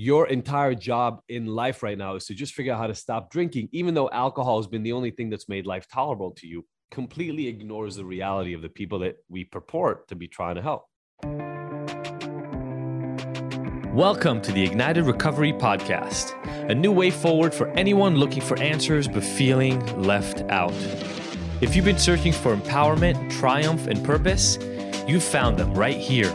your entire job in life right now is to just figure out how to stop drinking, even though alcohol has been the only thing that's made life tolerable to you, completely ignores the reality of the people that we purport to be trying to help. Welcome to the Ignited Recovery Podcast, a new way forward for anyone looking for answers but feeling left out. If you've been searching for empowerment, triumph, and purpose, you've found them right here.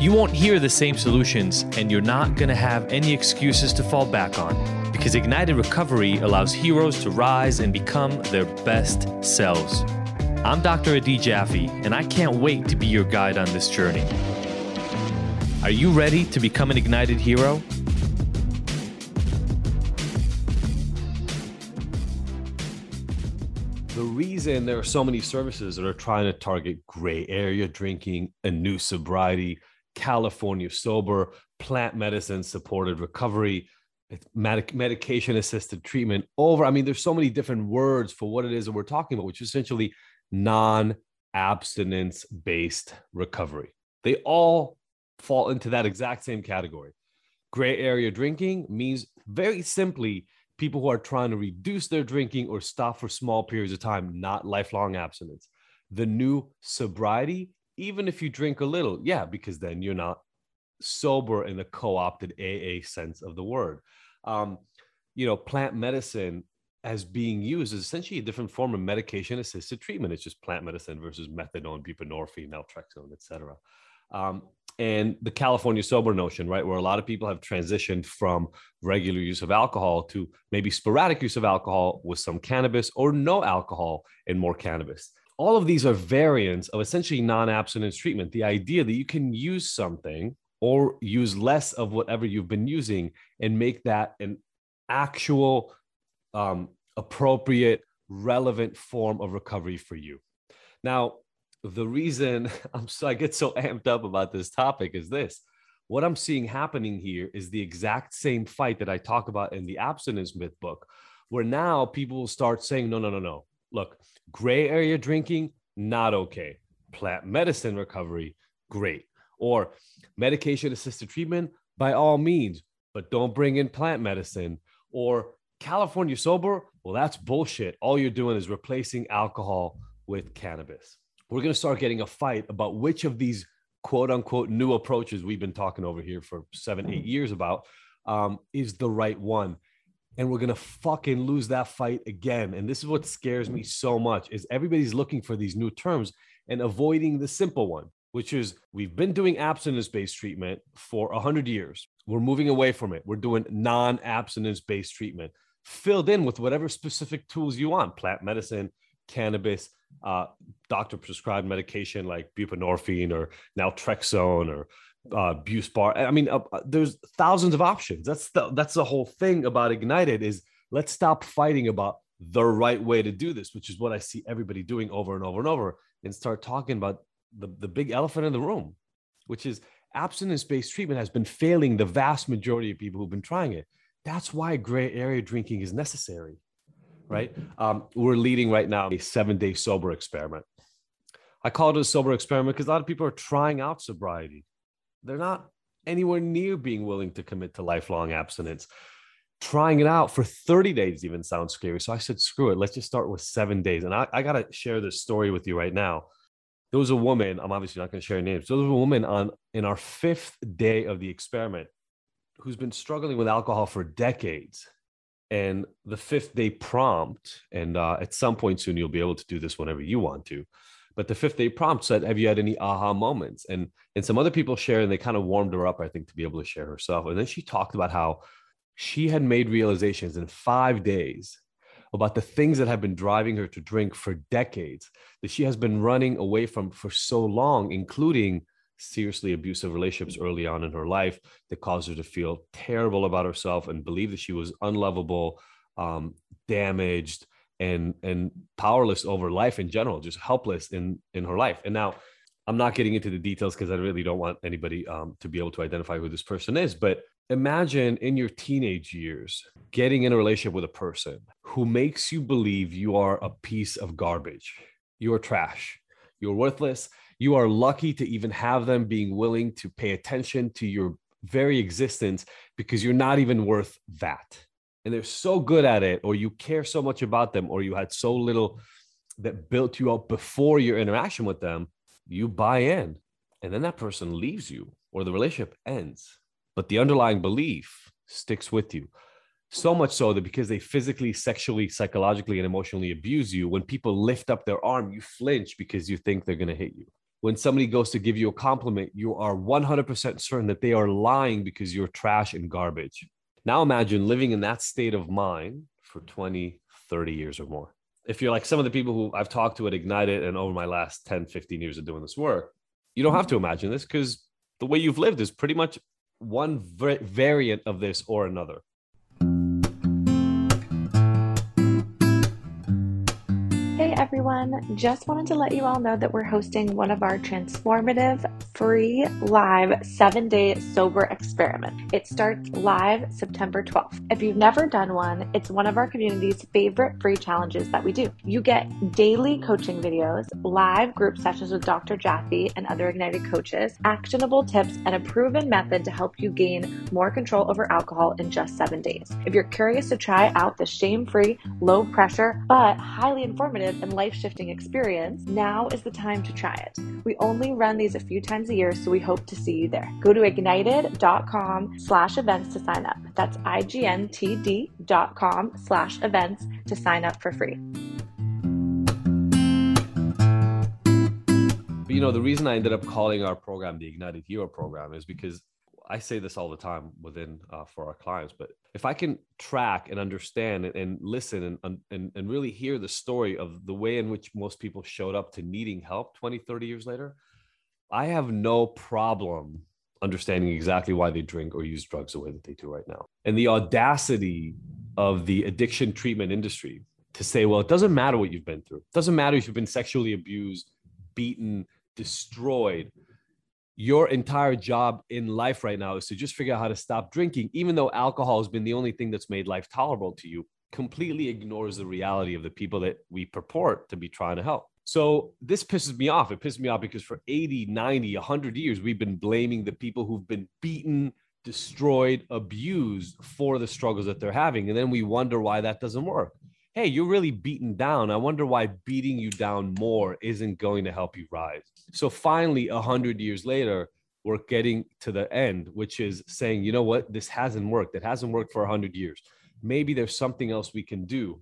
You won't hear the same solutions, and you're not going to have any excuses to fall back on because Ignited Recovery allows heroes to rise and become their best selves. I'm Dr. Adi Jaffe, and I can't wait to be your guide on this journey. Are you ready to become an ignited hero? The reason there are so many services that are trying to target gray area drinking and new sobriety, California sober, plant medicine supported recovery, medication assisted treatment over. I mean, there's so many different words for what it is that we're talking about, which is essentially non abstinence based recovery. They all fall into that exact same category. Gray area drinking means very simply people who are trying to reduce their drinking or stop for small periods of time, not lifelong abstinence. The new sobriety, even if you drink a little, yeah, because then you're not sober in the co-opted AA sense of the word. Um, you know, plant medicine as being used is essentially a different form of medication assisted treatment. It's just plant medicine versus methadone, buprenorphine, naltrexone, et cetera. Um, and the California sober notion, right, where a lot of people have transitioned from regular use of alcohol to maybe sporadic use of alcohol with some cannabis or no alcohol and more cannabis. All of these are variants of essentially non abstinence treatment. The idea that you can use something or use less of whatever you've been using and make that an actual, um, appropriate, relevant form of recovery for you. Now, the reason I'm so I get so amped up about this topic is this. What I'm seeing happening here is the exact same fight that I talk about in the abstinence myth book, where now people will start saying, no, no, no, no. Look, gray area drinking, not okay. Plant medicine recovery, great. Or medication assisted treatment, by all means, but don't bring in plant medicine. Or California sober, well, that's bullshit. All you're doing is replacing alcohol with cannabis we're going to start getting a fight about which of these quote unquote new approaches we've been talking over here for seven, eight years about um, is the right one. And we're to fucking lose that fight again. And this is what scares me so much is everybody's looking for these new terms and avoiding the simple one, which is we've been doing abstinence-based treatment for 100 years. We're moving away from it. We're doing non-abstinence-based treatment filled in with whatever specific tools you want, plant medicine, cannabis, uh, doctor prescribed medication like buprenorphine or naltrexone or uh, bar. I mean, uh, uh, there's thousands of options. That's the that's the whole thing about Ignited is let's stop fighting about the right way to do this, which is what I see everybody doing over and over and over, and start talking about the, the big elephant in the room, which is abstinence-based treatment has been failing the vast majority of people who've been trying it. That's why gray area drinking is necessary right? Um, we're leading right now a seven day sober experiment. I call it a sober experiment because a lot of people are trying out sobriety. They're not anywhere near being willing to commit to lifelong abstinence. Trying it out for 30 days even sounds scary. So I said, screw it. Let's just start with seven days. And I, I got to share this story with you right now. There was a woman, I'm obviously not going to share names. There was a woman on in our fifth day of the experiment who's been struggling with alcohol for decades and the fifth day prompt and uh, at some point soon you'll be able to do this whenever you want to but the fifth day prompt said have you had any aha moments? And and some other people shared and they kind of warmed her up i think to be able to share herself. And then she talked about how she had made realizations in five days about the things that have been driving her to drink for decades that she has been running away from for so long including seriously abusive relationships early on in her life that caused her to feel terrible about herself and believe that she was unlovable, um, damaged, and and powerless over life in general, just helpless in in her life. And now, I'm not getting into the details because I really don't want anybody um, to be able to identify who this person is. But imagine in your teenage years getting in a relationship with a person who makes you believe you are a piece of garbage, you're trash, you're worthless you are lucky to even have them being willing to pay attention to your very existence because you're not even worth that. And they're so good at it, or you care so much about them, or you had so little that built you up before your interaction with them, you buy in. And then that person leaves you, or the relationship ends. But the underlying belief sticks with you. So much so that because they physically, sexually, psychologically, and emotionally abuse you, when people lift up their arm, you flinch because you think they're going to hit you. When somebody goes to give you a compliment, you are 100% certain that they are lying because you're trash and garbage. Now imagine living in that state of mind for 20, 30 years or more. If you're like some of the people who I've talked to at Ignited and over my last 10, 15 years of doing this work, you don't have to imagine this because the way you've lived is pretty much one variant of this or another. Everyone. Just wanted to let you all know that we're hosting one of our transformative, free, live seven day sober experiment. It starts live September 12th. If you've never done one, it's one of our community's favorite free challenges that we do. You get daily coaching videos, live group sessions with Dr. Jaffe and other Ignited coaches, actionable tips, and a proven method to help you gain more control over alcohol in just seven days. If you're curious to try out the shame free, low pressure, but highly informative and life shifting experience, now is the time to try it. We only run these a few times a year, so we hope to see you there. Go to ignited.com slash events to sign up. That's igntd.com slash events to sign up for free. You know, the reason I ended up calling our program the Ignited Hero program is because I say this all the time within uh, for our clients, but if I can track and understand and, and listen and, and, and really hear the story of the way in which most people showed up to needing help 20, 30 years later, I have no problem understanding exactly why they drink or use drugs the way that they do right now. And the audacity of the addiction treatment industry to say, well, it doesn't matter what you've been through. It doesn't matter if you've been sexually abused, beaten, destroyed your entire job in life right now is to just figure out how to stop drinking, even though alcohol has been the only thing that's made life tolerable to you, completely ignores the reality of the people that we purport to be trying to help. So this pisses me off. It pisses me off because for 80, 90, 100 years, we've been blaming the people who've been beaten, destroyed, abused for the struggles that they're having. And then we wonder why that doesn't work hey, you're really beaten down. I wonder why beating you down more isn't going to help you rise. So finally, a hundred years later, we're getting to the end, which is saying, you know what, this hasn't worked. It hasn't worked for a hundred years. Maybe there's something else we can do.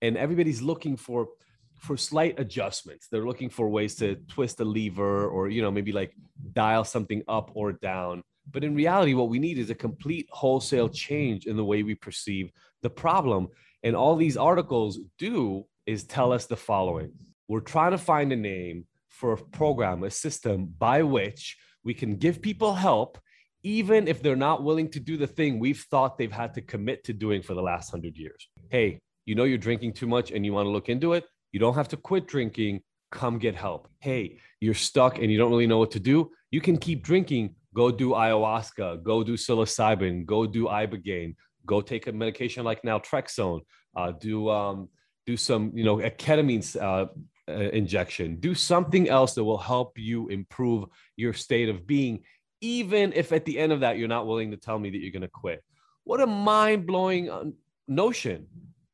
And everybody's looking for for slight adjustments. They're looking for ways to twist a lever or, you know, maybe like dial something up or down. But in reality, what we need is a complete wholesale change in the way we perceive the problem. And all these articles do is tell us the following We're trying to find a name for a program, a system by which we can give people help, even if they're not willing to do the thing we've thought they've had to commit to doing for the last hundred years. Hey, you know you're drinking too much and you want to look into it. You don't have to quit drinking. Come get help. Hey, you're stuck and you don't really know what to do. You can keep drinking. Go do ayahuasca. Go do psilocybin. Go do ibogaine go take a medication like naltrexone, uh, do um, do some you know a ketamine uh, uh, injection, do something else that will help you improve your state of being, even if at the end of that you're not willing to tell me that you're going to quit. What a mind blowing uh, notion!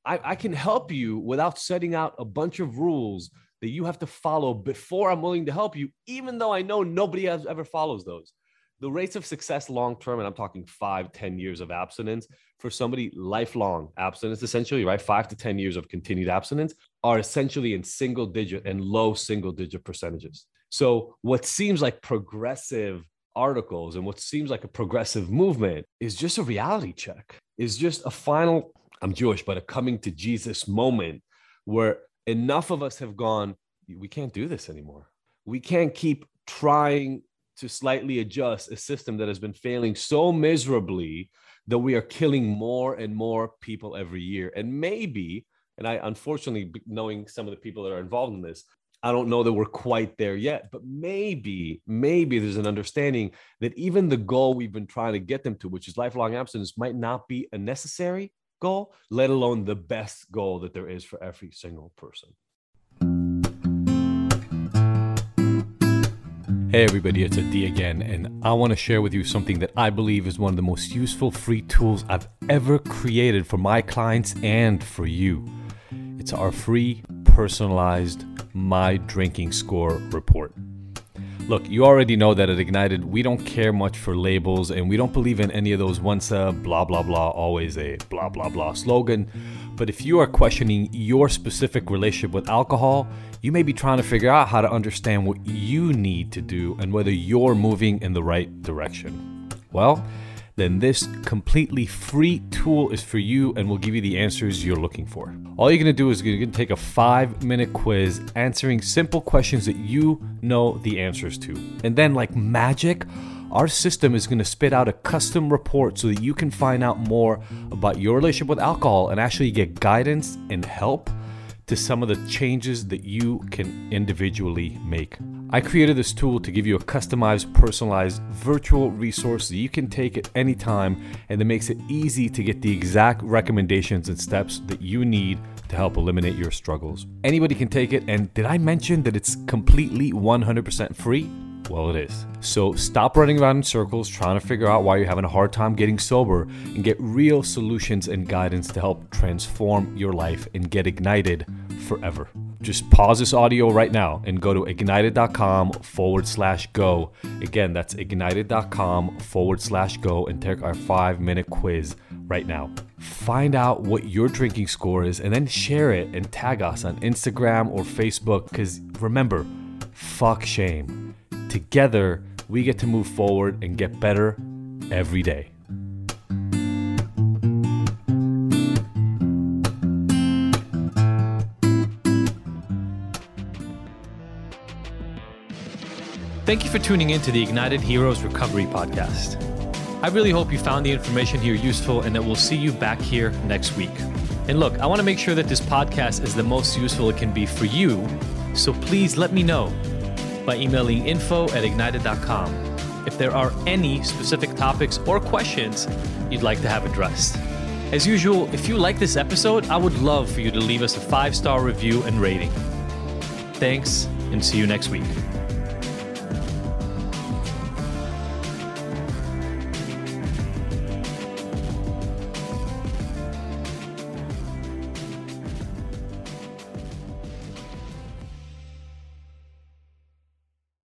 I, I can help you without setting out a bunch of rules that you have to follow before I'm willing to help you, even though I know nobody has ever follows those the rates of success long term, and I'm talking five, ten years of abstinence for somebody lifelong abstinence, essentially, right? Five to 10 years of continued abstinence are essentially in single digit and low single digit percentages. So, what seems like progressive articles and what seems like a progressive movement is just a reality check, is just a final, I'm Jewish, but a coming to Jesus moment where enough of us have gone, we can't do this anymore. We can't keep trying to slightly adjust a system that has been failing so miserably that we are killing more and more people every year. And maybe, and I unfortunately, knowing some of the people that are involved in this, I don't know that we're quite there yet, but maybe, maybe there's an understanding that even the goal we've been trying to get them to, which is lifelong abstinence, might not be a necessary goal, let alone the best goal that there is for every single person. Hey everybody, it's Adi again, and I want to share with you something that I believe is one of the most useful free tools I've ever created for my clients and for you. It's our free personalized My Drinking Score report. Look, you already know that at Ignited, we don't care much for labels and we don't believe in any of those once a blah blah blah, always a blah blah blah slogan. But if you are questioning your specific relationship with alcohol, you may be trying to figure out how to understand what you need to do and whether you're moving in the right direction. Well, then this completely free tool is for you and will give you the answers you're looking for. All you're gonna do is you're gonna take a five minute quiz answering simple questions that you know the answers to. And then, like magic, our system is gonna spit out a custom report so that you can find out more about your relationship with alcohol and actually get guidance and help to some of the changes that you can individually make. I created this tool to give you a customized, personalized virtual resource that you can take at any time and that makes it easy to get the exact recommendations and steps that you need to help eliminate your struggles. Anybody can take it, and did I mention that it's completely 100% free? Well, it is. So stop running around in circles trying to figure out why you're having a hard time getting sober and get real solutions and guidance to help transform your life and get ignited forever. Just pause this audio right now and go to ignited.com forward slash go. Again, that's ignited.com forward slash go and take our five minute quiz right now. Find out what your drinking score is and then share it and tag us on Instagram or Facebook because remember, fuck shame together, we get to move forward and get better every day. Thank you for tuning in to the Ignited Heroes Recovery Podcast. I really hope you found the information here useful and that we'll see you back here next week. And look, I want to make sure that this podcast is the most useful it can be for you, so please let me know by emailing info at ignited.com if there are any specific topics or questions you'd like to have addressed. As usual, if you like this episode, I would love for you to leave us a five star review and rating. Thanks, and see you next week.